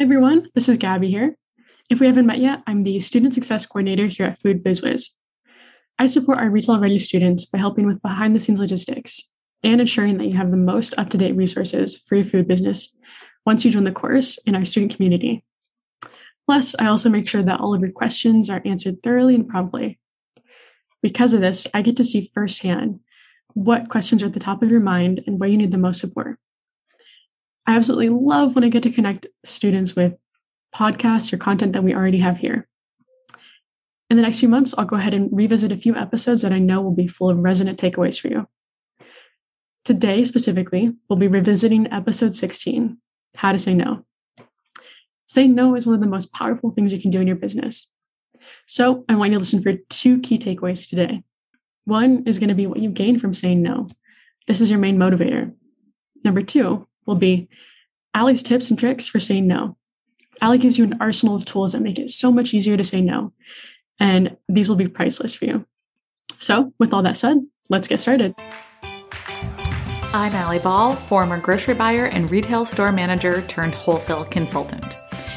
everyone, this is Gabby here. If we haven't met yet, I'm the Student Success Coordinator here at Food BizWiz. I support our retail ready students by helping with behind the scenes logistics and ensuring that you have the most up to date resources for your food business once you join the course in our student community. Plus, I also make sure that all of your questions are answered thoroughly and promptly. Because of this, I get to see firsthand what questions are at the top of your mind and where you need the most support. I absolutely love when I get to connect students with podcasts or content that we already have here. In the next few months, I'll go ahead and revisit a few episodes that I know will be full of resonant takeaways for you. Today, specifically, we'll be revisiting episode 16 How to Say No. Say no is one of the most powerful things you can do in your business. So, I want you to listen for two key takeaways today. One is going to be what you gain from saying no. This is your main motivator. Number two will be Allie's tips and tricks for saying no. Allie gives you an arsenal of tools that make it so much easier to say no. And these will be priceless for you. So, with all that said, let's get started. I'm Allie Ball, former grocery buyer and retail store manager turned wholesale consultant.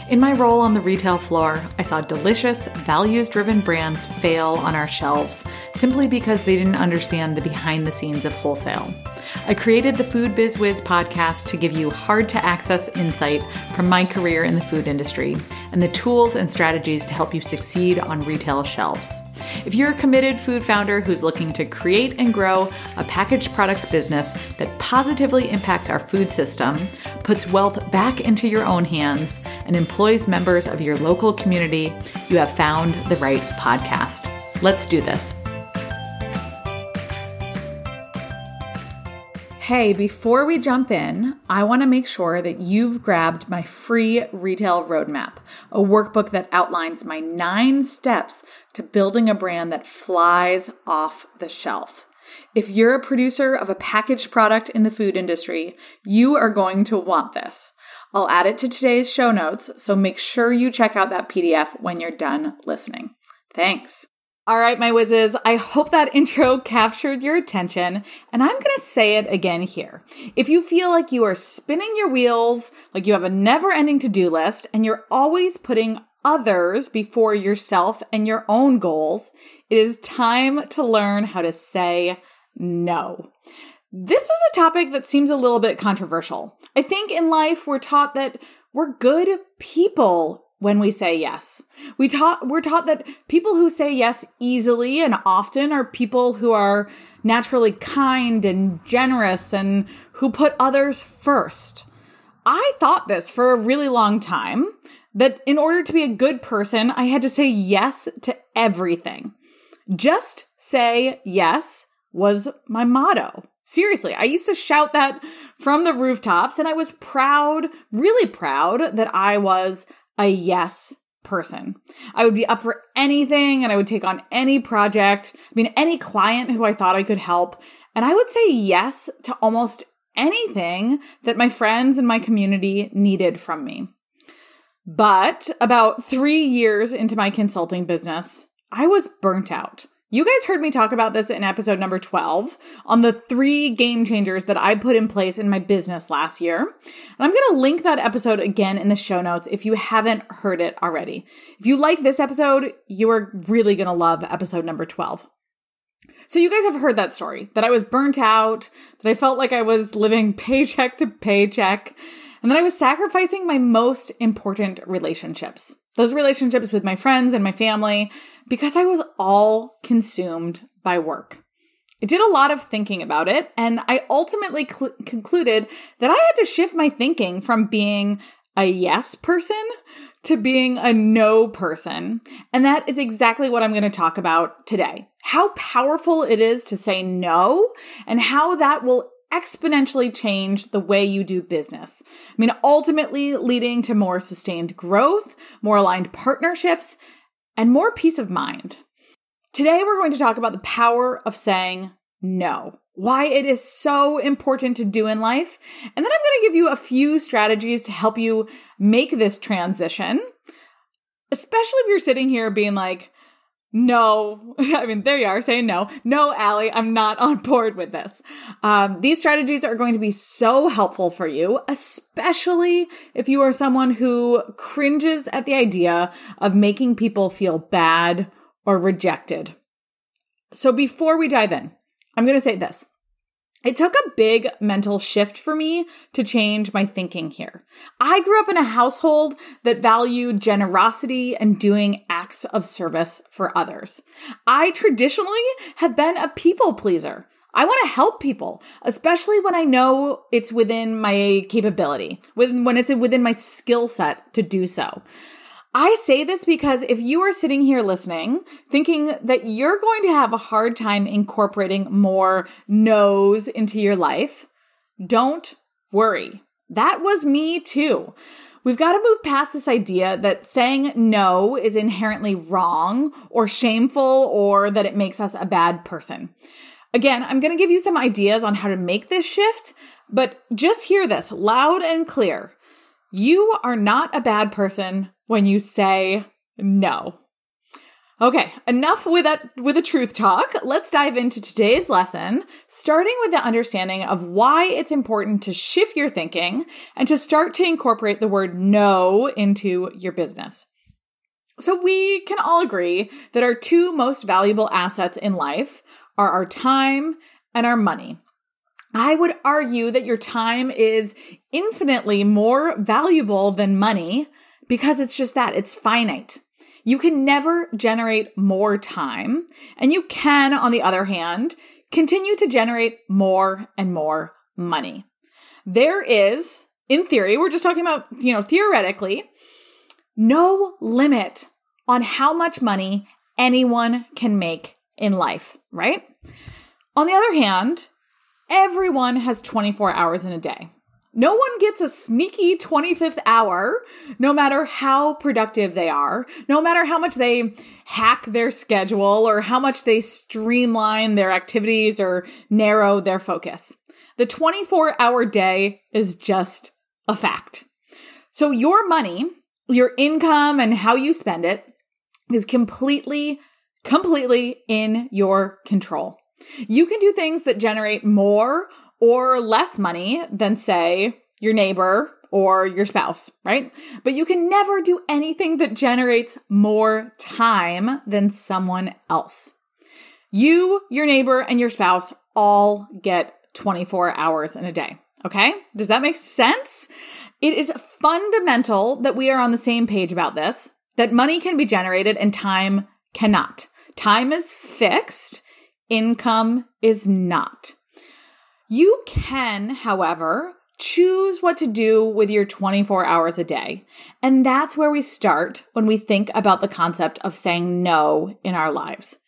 In my role on the retail floor, I saw delicious, values driven brands fail on our shelves simply because they didn't understand the behind the scenes of wholesale. I created the Food Biz Wiz podcast to give you hard to access insight from my career in the food industry and the tools and strategies to help you succeed on retail shelves. If you're a committed food founder who's looking to create and grow a packaged products business that positively impacts our food system, puts wealth back into your own hands, and employs members of your local community, you have found the right podcast. Let's do this. Hey, before we jump in, I want to make sure that you've grabbed my free retail roadmap, a workbook that outlines my nine steps to building a brand that flies off the shelf. If you're a producer of a packaged product in the food industry, you are going to want this. I'll add it to today's show notes, so make sure you check out that PDF when you're done listening. Thanks. All right, my whizzes, I hope that intro captured your attention, and I'm going to say it again here. If you feel like you are spinning your wheels, like you have a never ending to do list, and you're always putting others before yourself and your own goals, it is time to learn how to say no. This is a topic that seems a little bit controversial. I think in life we're taught that we're good people when we say yes. We taught we're taught that people who say yes easily and often are people who are naturally kind and generous and who put others first. I thought this for a really long time that in order to be a good person, I had to say yes to everything. Just say yes was my motto. Seriously, I used to shout that from the rooftops and I was proud, really proud that I was a yes person. I would be up for anything and I would take on any project. I mean, any client who I thought I could help. And I would say yes to almost anything that my friends and my community needed from me. But about three years into my consulting business, I was burnt out. You guys heard me talk about this in episode number 12 on the three game changers that I put in place in my business last year. And I'm going to link that episode again in the show notes if you haven't heard it already. If you like this episode, you are really going to love episode number 12. So you guys have heard that story that I was burnt out, that I felt like I was living paycheck to paycheck, and that I was sacrificing my most important relationships. Those relationships with my friends and my family because I was all consumed by work. I did a lot of thinking about it, and I ultimately cl- concluded that I had to shift my thinking from being a yes person to being a no person. And that is exactly what I'm going to talk about today. How powerful it is to say no and how that will exponentially change the way you do business. I mean, ultimately leading to more sustained growth, more aligned partnerships, and more peace of mind. Today, we're going to talk about the power of saying no, why it is so important to do in life. And then I'm going to give you a few strategies to help you make this transition, especially if you're sitting here being like, no. I mean, there you are saying no. No, Allie, I'm not on board with this. Um, these strategies are going to be so helpful for you, especially if you are someone who cringes at the idea of making people feel bad or rejected. So before we dive in, I'm going to say this. It took a big mental shift for me to change my thinking here. I grew up in a household that valued generosity and doing acts of service for others. I traditionally have been a people pleaser. I want to help people, especially when I know it's within my capability, when it's within my skill set to do so. I say this because if you are sitting here listening, thinking that you're going to have a hard time incorporating more no's into your life, don't worry. That was me too. We've got to move past this idea that saying no is inherently wrong or shameful or that it makes us a bad person. Again, I'm going to give you some ideas on how to make this shift, but just hear this loud and clear. You are not a bad person when you say no. Okay, enough with that with the truth talk. Let's dive into today's lesson, starting with the understanding of why it's important to shift your thinking and to start to incorporate the word no into your business. So we can all agree that our two most valuable assets in life are our time and our money. I would argue that your time is infinitely more valuable than money because it's just that it's finite. You can never generate more time. And you can, on the other hand, continue to generate more and more money. There is, in theory, we're just talking about, you know, theoretically, no limit on how much money anyone can make in life, right? On the other hand, Everyone has 24 hours in a day. No one gets a sneaky 25th hour, no matter how productive they are, no matter how much they hack their schedule or how much they streamline their activities or narrow their focus. The 24 hour day is just a fact. So your money, your income and how you spend it is completely, completely in your control. You can do things that generate more or less money than, say, your neighbor or your spouse, right? But you can never do anything that generates more time than someone else. You, your neighbor, and your spouse all get 24 hours in a day. Okay? Does that make sense? It is fundamental that we are on the same page about this, that money can be generated and time cannot. Time is fixed income is not. You can, however, choose what to do with your 24 hours a day. And that's where we start when we think about the concept of saying no in our lives.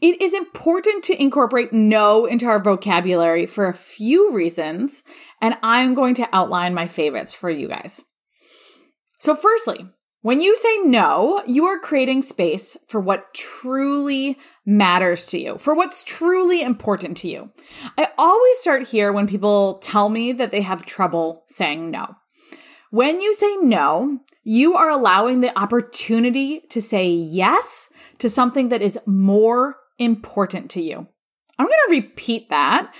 It is important to incorporate no into our vocabulary for a few reasons, and I'm going to outline my favorites for you guys. So, firstly, when you say no, you are creating space for what truly matters to you, for what's truly important to you. I always start here when people tell me that they have trouble saying no. When you say no, you are allowing the opportunity to say yes to something that is more important to you. I'm going to repeat that.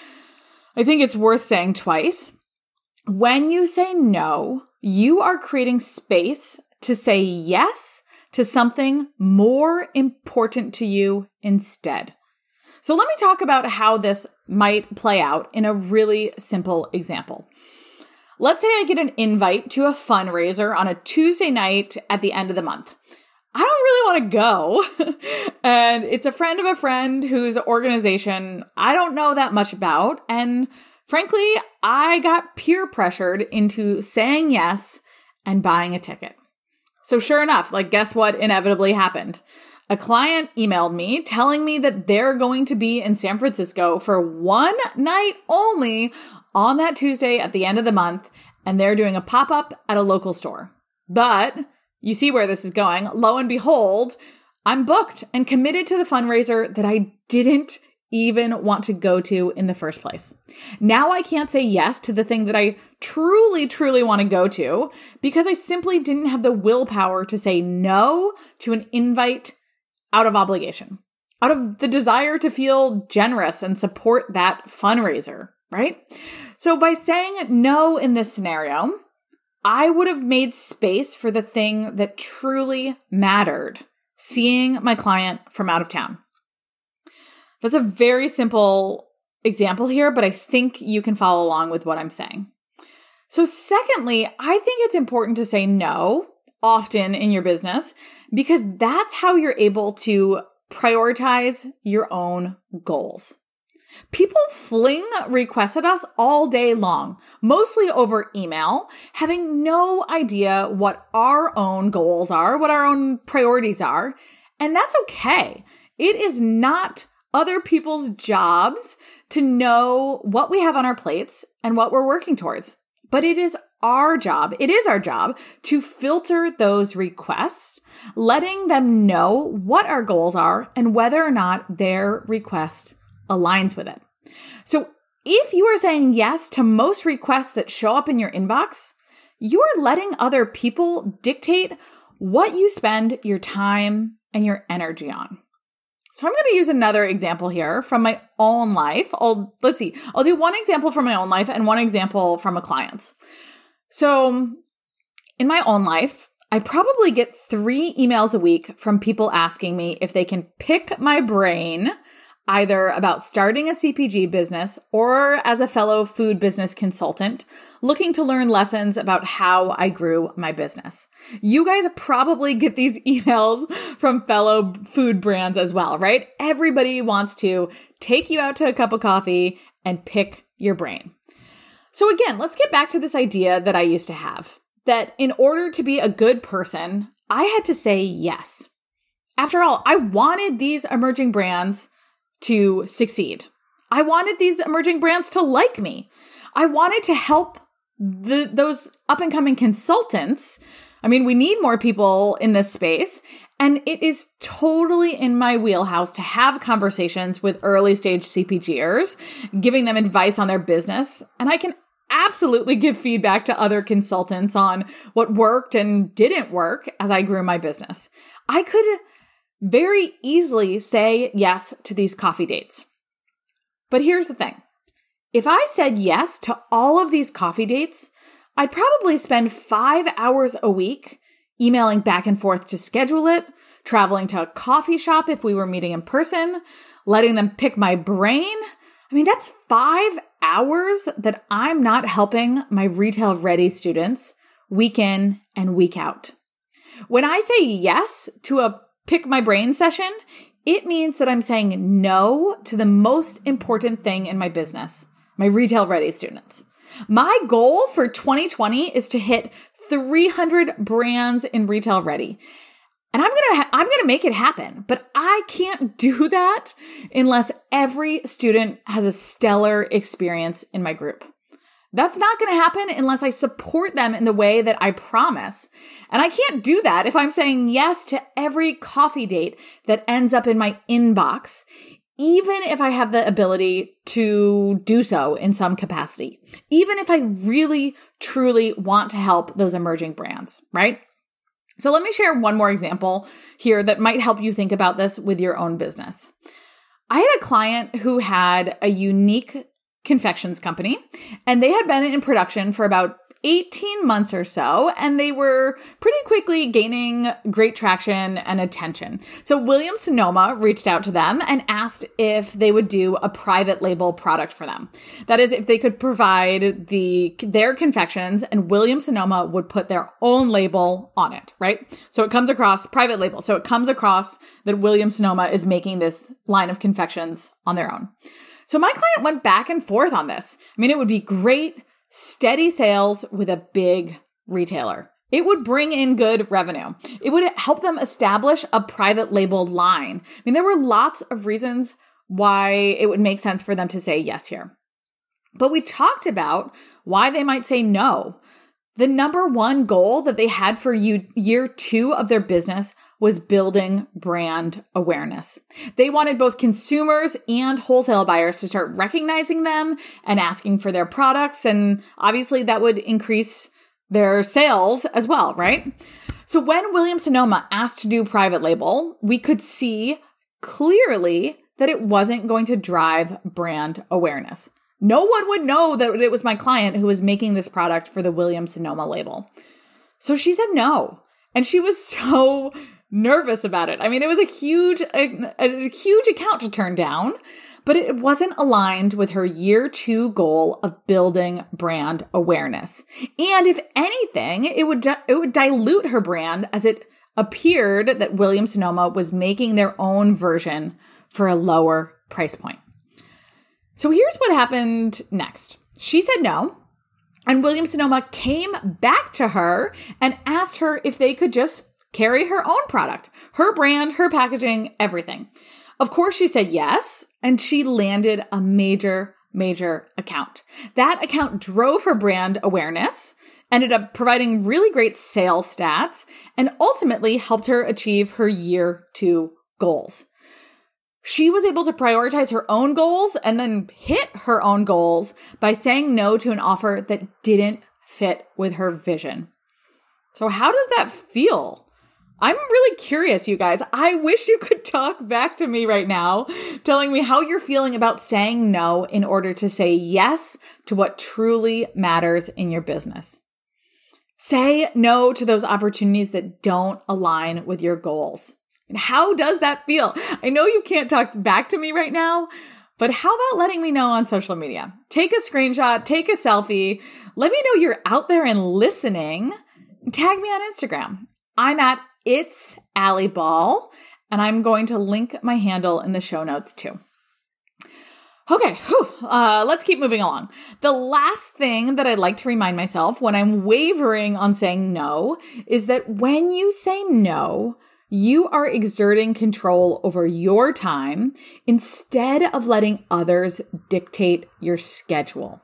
I think it's worth saying twice. When you say no, you are creating space to say yes to something more important to you instead. So let me talk about how this might play out in a really simple example. Let's say I get an invite to a fundraiser on a Tuesday night at the end of the month. I don't really want to go. and it's a friend of a friend whose organization I don't know that much about. And frankly, I got peer pressured into saying yes and buying a ticket. So sure enough, like guess what inevitably happened? A client emailed me telling me that they're going to be in San Francisco for one night only on that Tuesday at the end of the month, and they're doing a pop up at a local store. But you see where this is going. Lo and behold, I'm booked and committed to the fundraiser that I didn't even want to go to in the first place. Now I can't say yes to the thing that I truly, truly want to go to because I simply didn't have the willpower to say no to an invite out of obligation, out of the desire to feel generous and support that fundraiser, right? So by saying no in this scenario, I would have made space for the thing that truly mattered seeing my client from out of town. That's a very simple example here, but I think you can follow along with what I'm saying. So, secondly, I think it's important to say no often in your business because that's how you're able to prioritize your own goals. People fling requests at us all day long, mostly over email, having no idea what our own goals are, what our own priorities are. And that's okay. It is not other people's jobs to know what we have on our plates and what we're working towards. But it is our job, it is our job to filter those requests, letting them know what our goals are and whether or not their request aligns with it. So if you are saying yes to most requests that show up in your inbox, you are letting other people dictate what you spend your time and your energy on. So I'm going to use another example here from my own life. I'll let's see. I'll do one example from my own life and one example from a client's. So in my own life, I probably get 3 emails a week from people asking me if they can pick my brain either about starting a CPG business or as a fellow food business consultant looking to learn lessons about how I grew my business. You guys probably get these emails from fellow food brands as well, right? Everybody wants to take you out to a cup of coffee and pick your brain. So again, let's get back to this idea that I used to have that in order to be a good person, I had to say yes. After all, I wanted these emerging brands to succeed. I wanted these emerging brands to like me. I wanted to help the, those up and coming consultants. I mean, we need more people in this space. And it is totally in my wheelhouse to have conversations with early stage CPGers, giving them advice on their business. And I can absolutely give feedback to other consultants on what worked and didn't work as I grew my business. I could very easily say yes to these coffee dates. But here's the thing if I said yes to all of these coffee dates, I'd probably spend five hours a week emailing back and forth to schedule it, traveling to a coffee shop if we were meeting in person, letting them pick my brain. I mean, that's five hours that I'm not helping my retail ready students week in and week out. When I say yes to a pick my brain session, it means that I'm saying no to the most important thing in my business, my retail ready students. My goal for 2020 is to hit 300 brands in retail ready. And I'm going to I'm going to make it happen, but I can't do that unless every student has a stellar experience in my group. That's not going to happen unless I support them in the way that I promise. And I can't do that if I'm saying yes to every coffee date that ends up in my inbox, even if I have the ability to do so in some capacity, even if I really, truly want to help those emerging brands, right? So let me share one more example here that might help you think about this with your own business. I had a client who had a unique confections company, and they had been in production for about 18 months or so, and they were pretty quickly gaining great traction and attention. So Williams Sonoma reached out to them and asked if they would do a private label product for them. That is, if they could provide the their confections and Williams Sonoma would put their own label on it, right? So it comes across private label. So it comes across that Williams Sonoma is making this line of confections on their own. So my client went back and forth on this. I mean, it would be great, steady sales with a big retailer. It would bring in good revenue. It would help them establish a private label line. I mean, there were lots of reasons why it would make sense for them to say yes here. But we talked about why they might say no. The number one goal that they had for year two of their business was building brand awareness. They wanted both consumers and wholesale buyers to start recognizing them and asking for their products. And obviously that would increase their sales as well, right? So when William Sonoma asked to do private label, we could see clearly that it wasn't going to drive brand awareness. No one would know that it was my client who was making this product for the William Sonoma label. So she said no. And she was so nervous about it. I mean, it was a huge, a, a huge account to turn down, but it wasn't aligned with her year two goal of building brand awareness. And if anything, it would, it would dilute her brand as it appeared that Williams Sonoma was making their own version for a lower price point. So here's what happened next. She said no, and Williams Sonoma came back to her and asked her if they could just carry her own product, her brand, her packaging, everything. Of course, she said yes, and she landed a major, major account. That account drove her brand awareness, ended up providing really great sales stats, and ultimately helped her achieve her year two goals she was able to prioritize her own goals and then hit her own goals by saying no to an offer that didn't fit with her vision. So, how does that feel? I'm really curious, you guys. I wish you could talk back to me right now, telling me how you're feeling about saying no in order to say yes to what truly matters in your business. Say no to those opportunities that don't align with your goals. And how does that feel? I know you can't talk back to me right now, but how about letting me know on social media? Take a screenshot, take a selfie, let me know you're out there and listening. Tag me on Instagram. I'm at it's Allie Ball, and I'm going to link my handle in the show notes too. Okay, whew, uh, let's keep moving along. The last thing that I'd like to remind myself when I'm wavering on saying no is that when you say no, you are exerting control over your time instead of letting others dictate your schedule.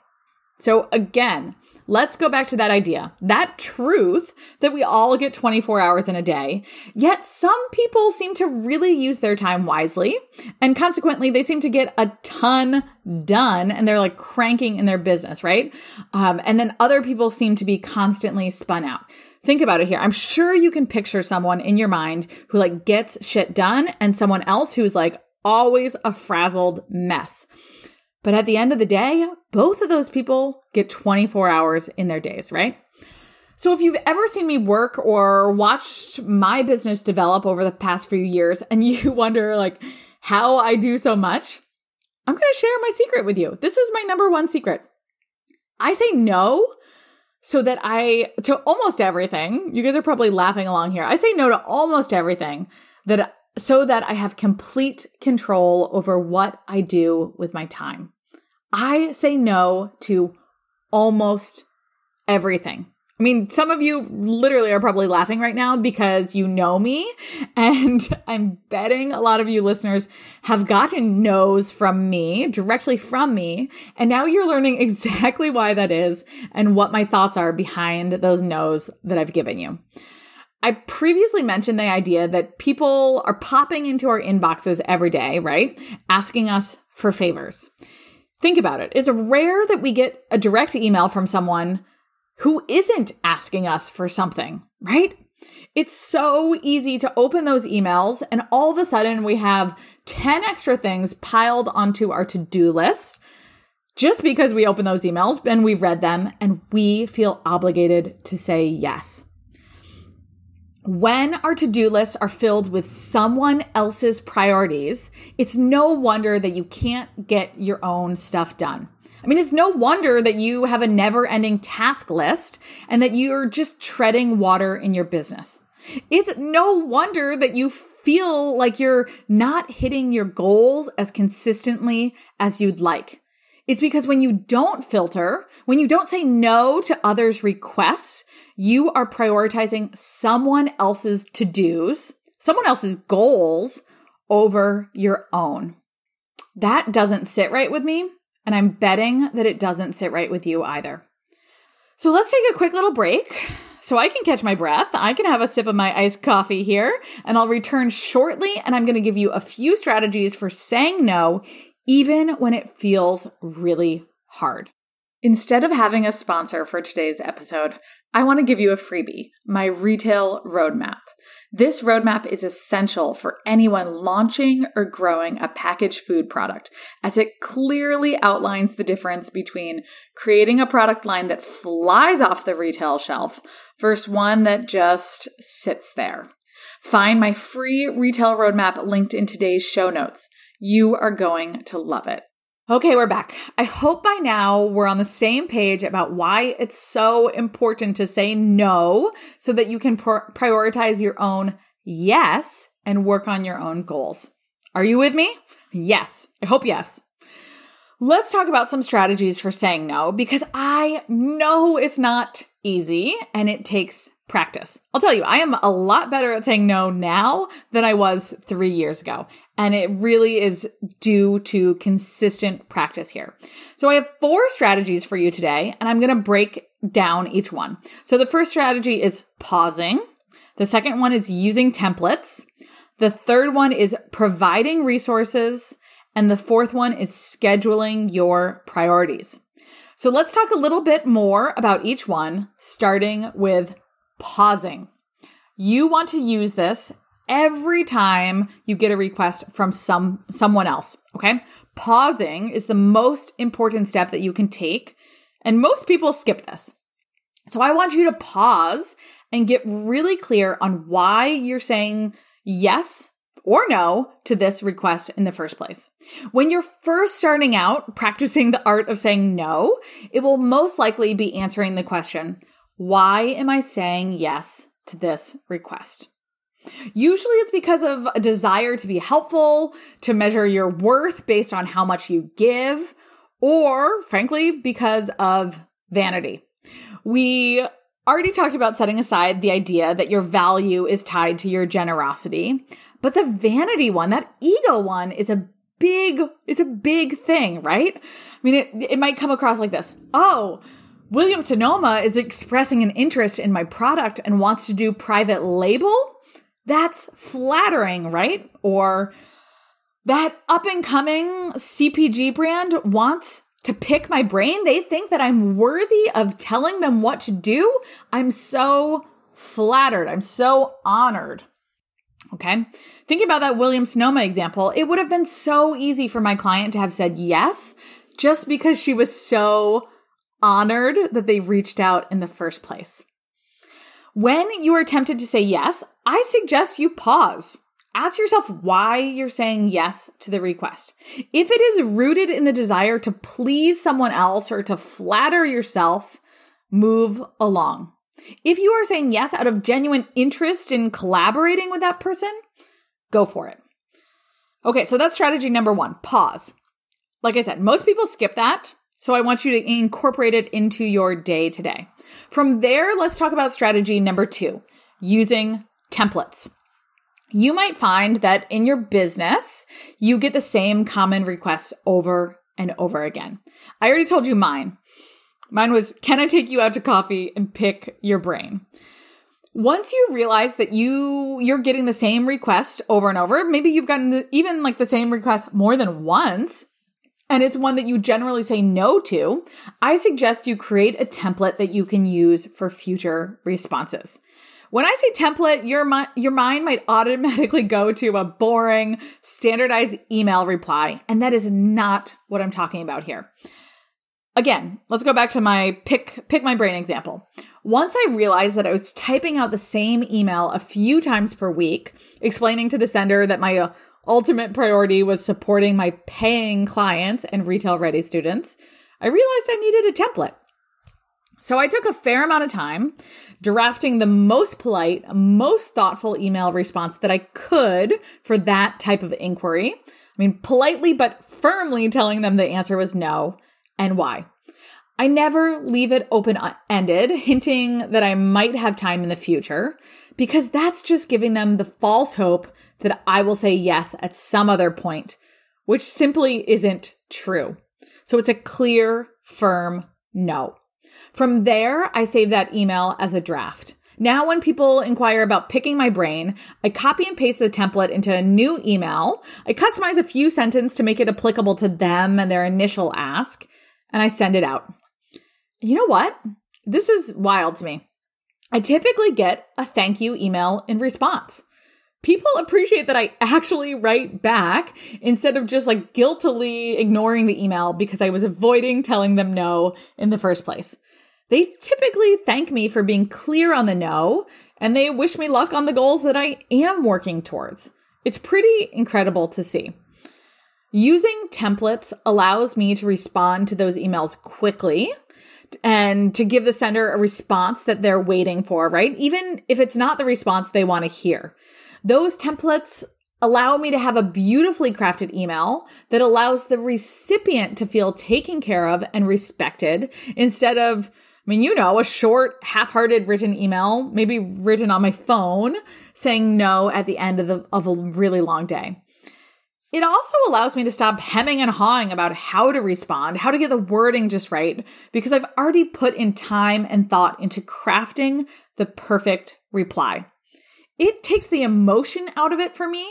So again, let's go back to that idea, that truth that we all get 24 hours in a day. Yet some people seem to really use their time wisely. And consequently, they seem to get a ton done and they're like cranking in their business, right? Um, and then other people seem to be constantly spun out. Think about it here. I'm sure you can picture someone in your mind who like gets shit done and someone else who's like always a frazzled mess. But at the end of the day, both of those people get 24 hours in their days, right? So if you've ever seen me work or watched my business develop over the past few years and you wonder like how I do so much, I'm going to share my secret with you. This is my number one secret. I say no so that I, to almost everything, you guys are probably laughing along here. I say no to almost everything that, so that I have complete control over what I do with my time. I say no to almost everything. I mean, some of you literally are probably laughing right now because you know me. And I'm betting a lot of you listeners have gotten no's from me, directly from me. And now you're learning exactly why that is and what my thoughts are behind those no's that I've given you. I previously mentioned the idea that people are popping into our inboxes every day, right? Asking us for favors. Think about it. It's rare that we get a direct email from someone who isn't asking us for something, right? It's so easy to open those emails and all of a sudden we have 10 extra things piled onto our to do list just because we open those emails and we've read them and we feel obligated to say yes. When our to do lists are filled with someone else's priorities, it's no wonder that you can't get your own stuff done. I mean, it's no wonder that you have a never ending task list and that you're just treading water in your business. It's no wonder that you feel like you're not hitting your goals as consistently as you'd like. It's because when you don't filter, when you don't say no to others' requests, you are prioritizing someone else's to dos, someone else's goals over your own. That doesn't sit right with me. And I'm betting that it doesn't sit right with you either. So let's take a quick little break so I can catch my breath. I can have a sip of my iced coffee here, and I'll return shortly. And I'm going to give you a few strategies for saying no, even when it feels really hard. Instead of having a sponsor for today's episode, I want to give you a freebie my retail roadmap. This roadmap is essential for anyone launching or growing a packaged food product, as it clearly outlines the difference between creating a product line that flies off the retail shelf versus one that just sits there. Find my free retail roadmap linked in today's show notes. You are going to love it. Okay, we're back. I hope by now we're on the same page about why it's so important to say no so that you can pr- prioritize your own yes and work on your own goals. Are you with me? Yes. I hope yes. Let's talk about some strategies for saying no because I know it's not easy and it takes practice. I'll tell you, I am a lot better at saying no now than I was three years ago. And it really is due to consistent practice here. So I have four strategies for you today, and I'm going to break down each one. So the first strategy is pausing. The second one is using templates. The third one is providing resources. And the fourth one is scheduling your priorities. So let's talk a little bit more about each one, starting with pausing. You want to use this every time you get a request from some someone else, okay? Pausing is the most important step that you can take, and most people skip this. So I want you to pause and get really clear on why you're saying yes or no to this request in the first place. When you're first starting out practicing the art of saying no, it will most likely be answering the question, why am I saying yes to this request? Usually it's because of a desire to be helpful, to measure your worth based on how much you give, or frankly, because of vanity. We already talked about setting aside the idea that your value is tied to your generosity, but the vanity one, that ego one is a big, it's a big thing, right? I mean, it, it might come across like this. Oh, William Sonoma is expressing an interest in my product and wants to do private label. That's flattering, right? Or that up and coming CPG brand wants to pick my brain. They think that I'm worthy of telling them what to do. I'm so flattered. I'm so honored. Okay. Thinking about that William Sonoma example, it would have been so easy for my client to have said yes just because she was so honored that they reached out in the first place. When you are tempted to say yes, I suggest you pause. Ask yourself why you're saying yes to the request. If it is rooted in the desire to please someone else or to flatter yourself, move along. If you are saying yes out of genuine interest in collaborating with that person, go for it. Okay, so that's strategy number one pause. Like I said, most people skip that. So I want you to incorporate it into your day today. From there, let's talk about strategy number two using templates. You might find that in your business, you get the same common requests over and over again. I already told you mine. Mine was, can I take you out to coffee and pick your brain? Once you realize that you you're getting the same request over and over, maybe you've gotten the, even like the same request more than once, and it's one that you generally say no to, I suggest you create a template that you can use for future responses. When I say template, your, your mind might automatically go to a boring, standardized email reply, and that is not what I'm talking about here. Again, let's go back to my pick pick my brain example. Once I realized that I was typing out the same email a few times per week, explaining to the sender that my ultimate priority was supporting my paying clients and retail ready students, I realized I needed a template. So I took a fair amount of time drafting the most polite, most thoughtful email response that I could for that type of inquiry. I mean, politely but firmly telling them the answer was no and why. I never leave it open ended, hinting that I might have time in the future, because that's just giving them the false hope that I will say yes at some other point, which simply isn't true. So it's a clear, firm no. From there, I save that email as a draft. Now, when people inquire about picking my brain, I copy and paste the template into a new email. I customize a few sentences to make it applicable to them and their initial ask, and I send it out. You know what? This is wild to me. I typically get a thank you email in response. People appreciate that I actually write back instead of just like guiltily ignoring the email because I was avoiding telling them no in the first place. They typically thank me for being clear on the no and they wish me luck on the goals that I am working towards. It's pretty incredible to see. Using templates allows me to respond to those emails quickly and to give the sender a response that they're waiting for, right? Even if it's not the response they want to hear. Those templates allow me to have a beautifully crafted email that allows the recipient to feel taken care of and respected instead of I mean, you know, a short, half-hearted written email, maybe written on my phone, saying no at the end of the of a really long day. It also allows me to stop hemming and hawing about how to respond, how to get the wording just right, because I've already put in time and thought into crafting the perfect reply. It takes the emotion out of it for me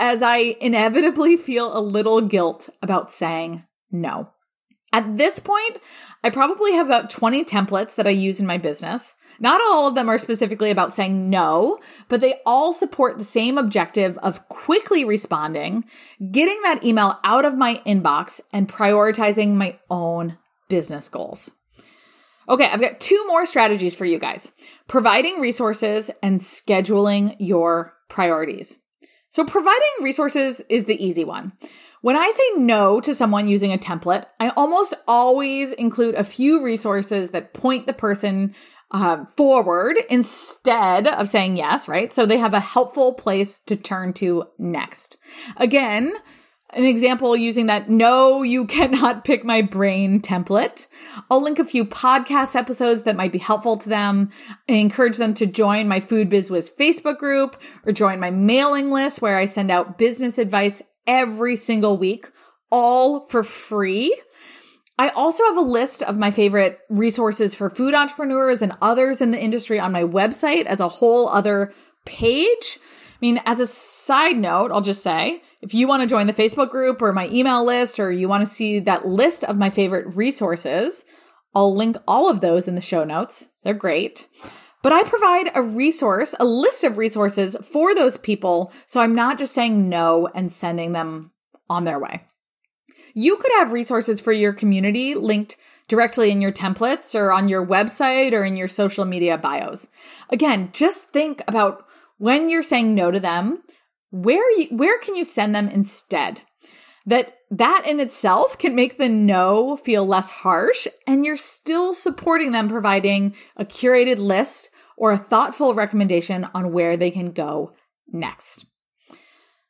as I inevitably feel a little guilt about saying no. At this point, I probably have about 20 templates that I use in my business. Not all of them are specifically about saying no, but they all support the same objective of quickly responding, getting that email out of my inbox, and prioritizing my own business goals. Okay, I've got two more strategies for you guys providing resources and scheduling your priorities. So, providing resources is the easy one. When I say no to someone using a template, I almost always include a few resources that point the person uh, forward instead of saying yes, right? So they have a helpful place to turn to next. Again, an example using that no, you cannot pick my brain template. I'll link a few podcast episodes that might be helpful to them. I encourage them to join my Food Biz Wiz Facebook group or join my mailing list where I send out business advice every single week, all for free. I also have a list of my favorite resources for food entrepreneurs and others in the industry on my website as a whole other page. I mean, as a side note, I'll just say if you want to join the Facebook group or my email list, or you want to see that list of my favorite resources, I'll link all of those in the show notes. They're great. But I provide a resource, a list of resources for those people. So I'm not just saying no and sending them on their way. You could have resources for your community linked directly in your templates or on your website or in your social media bios. Again, just think about when you're saying no to them, where you, where can you send them instead? That that in itself can make the no feel less harsh and you're still supporting them providing a curated list or a thoughtful recommendation on where they can go next.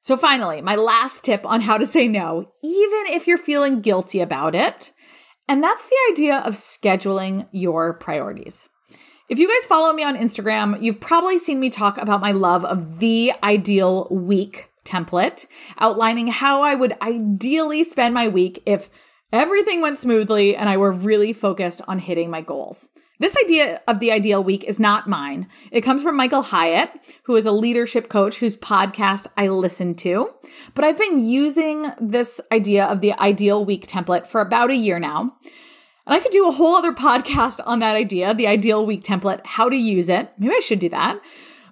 So finally, my last tip on how to say no, even if you're feeling guilty about it, and that's the idea of scheduling your priorities. If you guys follow me on Instagram, you've probably seen me talk about my love of the ideal week template, outlining how I would ideally spend my week if everything went smoothly and I were really focused on hitting my goals. This idea of the ideal week is not mine. It comes from Michael Hyatt, who is a leadership coach whose podcast I listen to. But I've been using this idea of the ideal week template for about a year now. And I could do a whole other podcast on that idea, the ideal week template, how to use it. Maybe I should do that.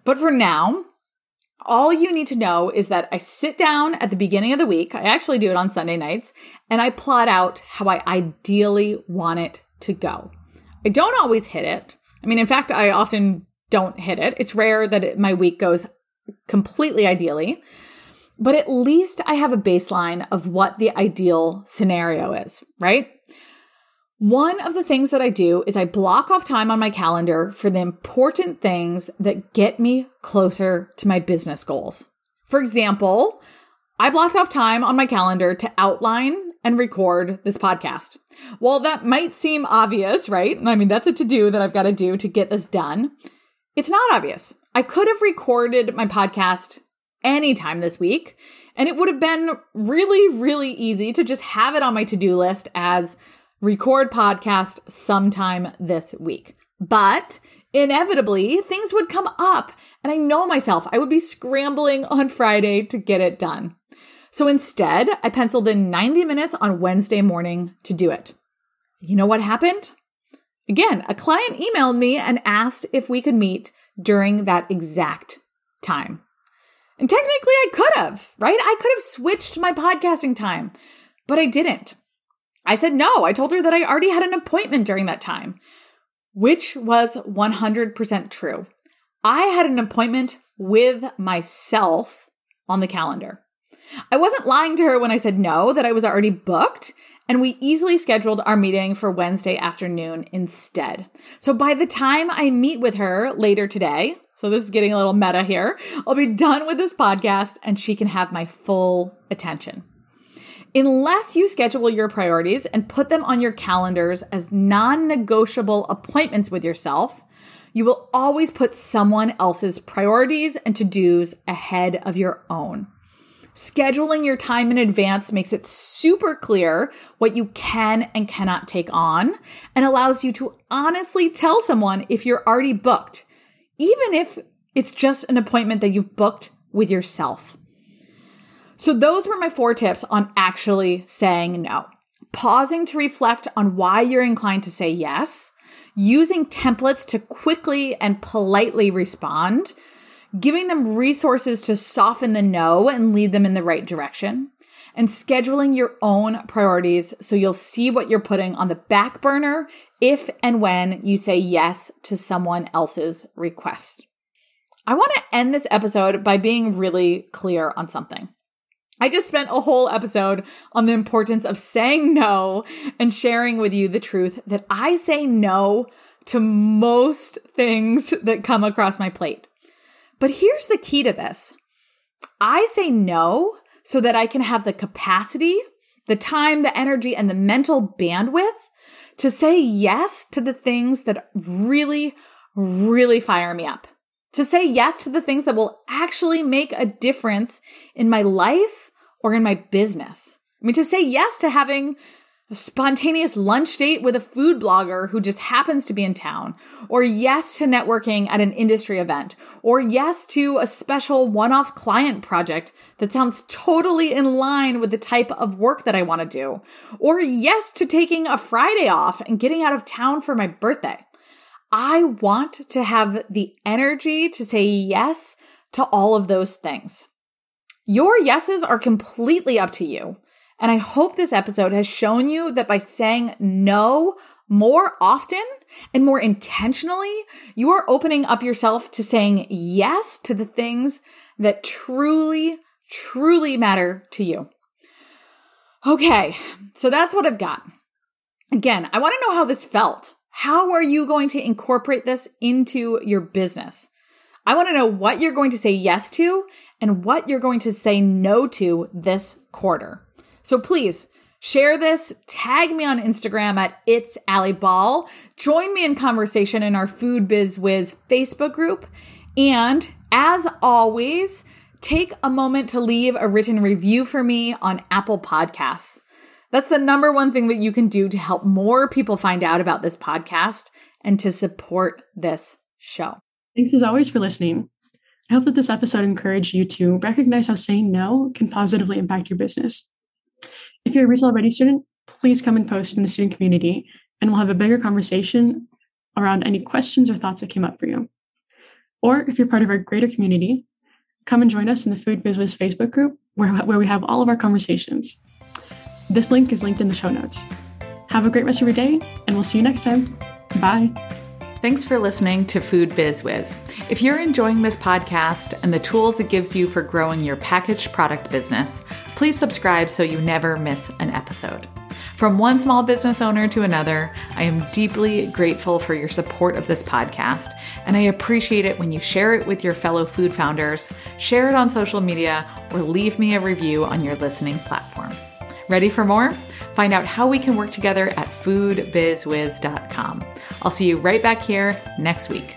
But for now, all you need to know is that I sit down at the beginning of the week. I actually do it on Sunday nights and I plot out how I ideally want it to go. I don't always hit it. I mean, in fact, I often don't hit it. It's rare that it, my week goes completely ideally, but at least I have a baseline of what the ideal scenario is, right? One of the things that I do is I block off time on my calendar for the important things that get me closer to my business goals. For example, I blocked off time on my calendar to outline and record this podcast. While that might seem obvious, right? I mean, that's a to do that I've got to do to get this done. It's not obvious. I could have recorded my podcast anytime this week, and it would have been really, really easy to just have it on my to do list as record podcast sometime this week. But inevitably, things would come up, and I know myself, I would be scrambling on Friday to get it done. So instead, I penciled in 90 minutes on Wednesday morning to do it. You know what happened? Again, a client emailed me and asked if we could meet during that exact time. And technically, I could have, right? I could have switched my podcasting time, but I didn't. I said no. I told her that I already had an appointment during that time, which was 100% true. I had an appointment with myself on the calendar. I wasn't lying to her when I said no, that I was already booked, and we easily scheduled our meeting for Wednesday afternoon instead. So by the time I meet with her later today, so this is getting a little meta here, I'll be done with this podcast and she can have my full attention. Unless you schedule your priorities and put them on your calendars as non negotiable appointments with yourself, you will always put someone else's priorities and to dos ahead of your own. Scheduling your time in advance makes it super clear what you can and cannot take on and allows you to honestly tell someone if you're already booked, even if it's just an appointment that you've booked with yourself. So, those were my four tips on actually saying no. Pausing to reflect on why you're inclined to say yes, using templates to quickly and politely respond giving them resources to soften the no and lead them in the right direction, and scheduling your own priorities so you'll see what you're putting on the back burner if and when you say yes to someone else's request. I want to end this episode by being really clear on something. I just spent a whole episode on the importance of saying no and sharing with you the truth that I say no to most things that come across my plate. But here's the key to this I say no so that I can have the capacity, the time, the energy, and the mental bandwidth to say yes to the things that really, really fire me up. To say yes to the things that will actually make a difference in my life or in my business. I mean, to say yes to having a spontaneous lunch date with a food blogger who just happens to be in town, or yes to networking at an industry event, or yes to a special one off client project that sounds totally in line with the type of work that I want to do, or yes to taking a Friday off and getting out of town for my birthday. I want to have the energy to say yes to all of those things. Your yeses are completely up to you. And I hope this episode has shown you that by saying no more often and more intentionally, you are opening up yourself to saying yes to the things that truly, truly matter to you. Okay, so that's what I've got. Again, I want to know how this felt. How are you going to incorporate this into your business? I want to know what you're going to say yes to and what you're going to say no to this quarter. So please share this, tag me on Instagram at It's Alli Ball, join me in conversation in our Food Biz Wiz Facebook group, and as always, take a moment to leave a written review for me on Apple Podcasts. That's the number one thing that you can do to help more people find out about this podcast and to support this show. Thanks as always for listening. I hope that this episode encouraged you to recognize how saying no can positively impact your business. If you're a Retail Ready student, please come and post in the student community, and we'll have a bigger conversation around any questions or thoughts that came up for you. Or if you're part of our greater community, come and join us in the Food Business Facebook group where, where we have all of our conversations. This link is linked in the show notes. Have a great rest of your day, and we'll see you next time. Bye. Thanks for listening to Food Biz Wiz. If you're enjoying this podcast and the tools it gives you for growing your packaged product business, please subscribe so you never miss an episode. From one small business owner to another, I am deeply grateful for your support of this podcast, and I appreciate it when you share it with your fellow food founders, share it on social media, or leave me a review on your listening platform. Ready for more? Find out how we can work together at foodbizwiz.com. I'll see you right back here next week.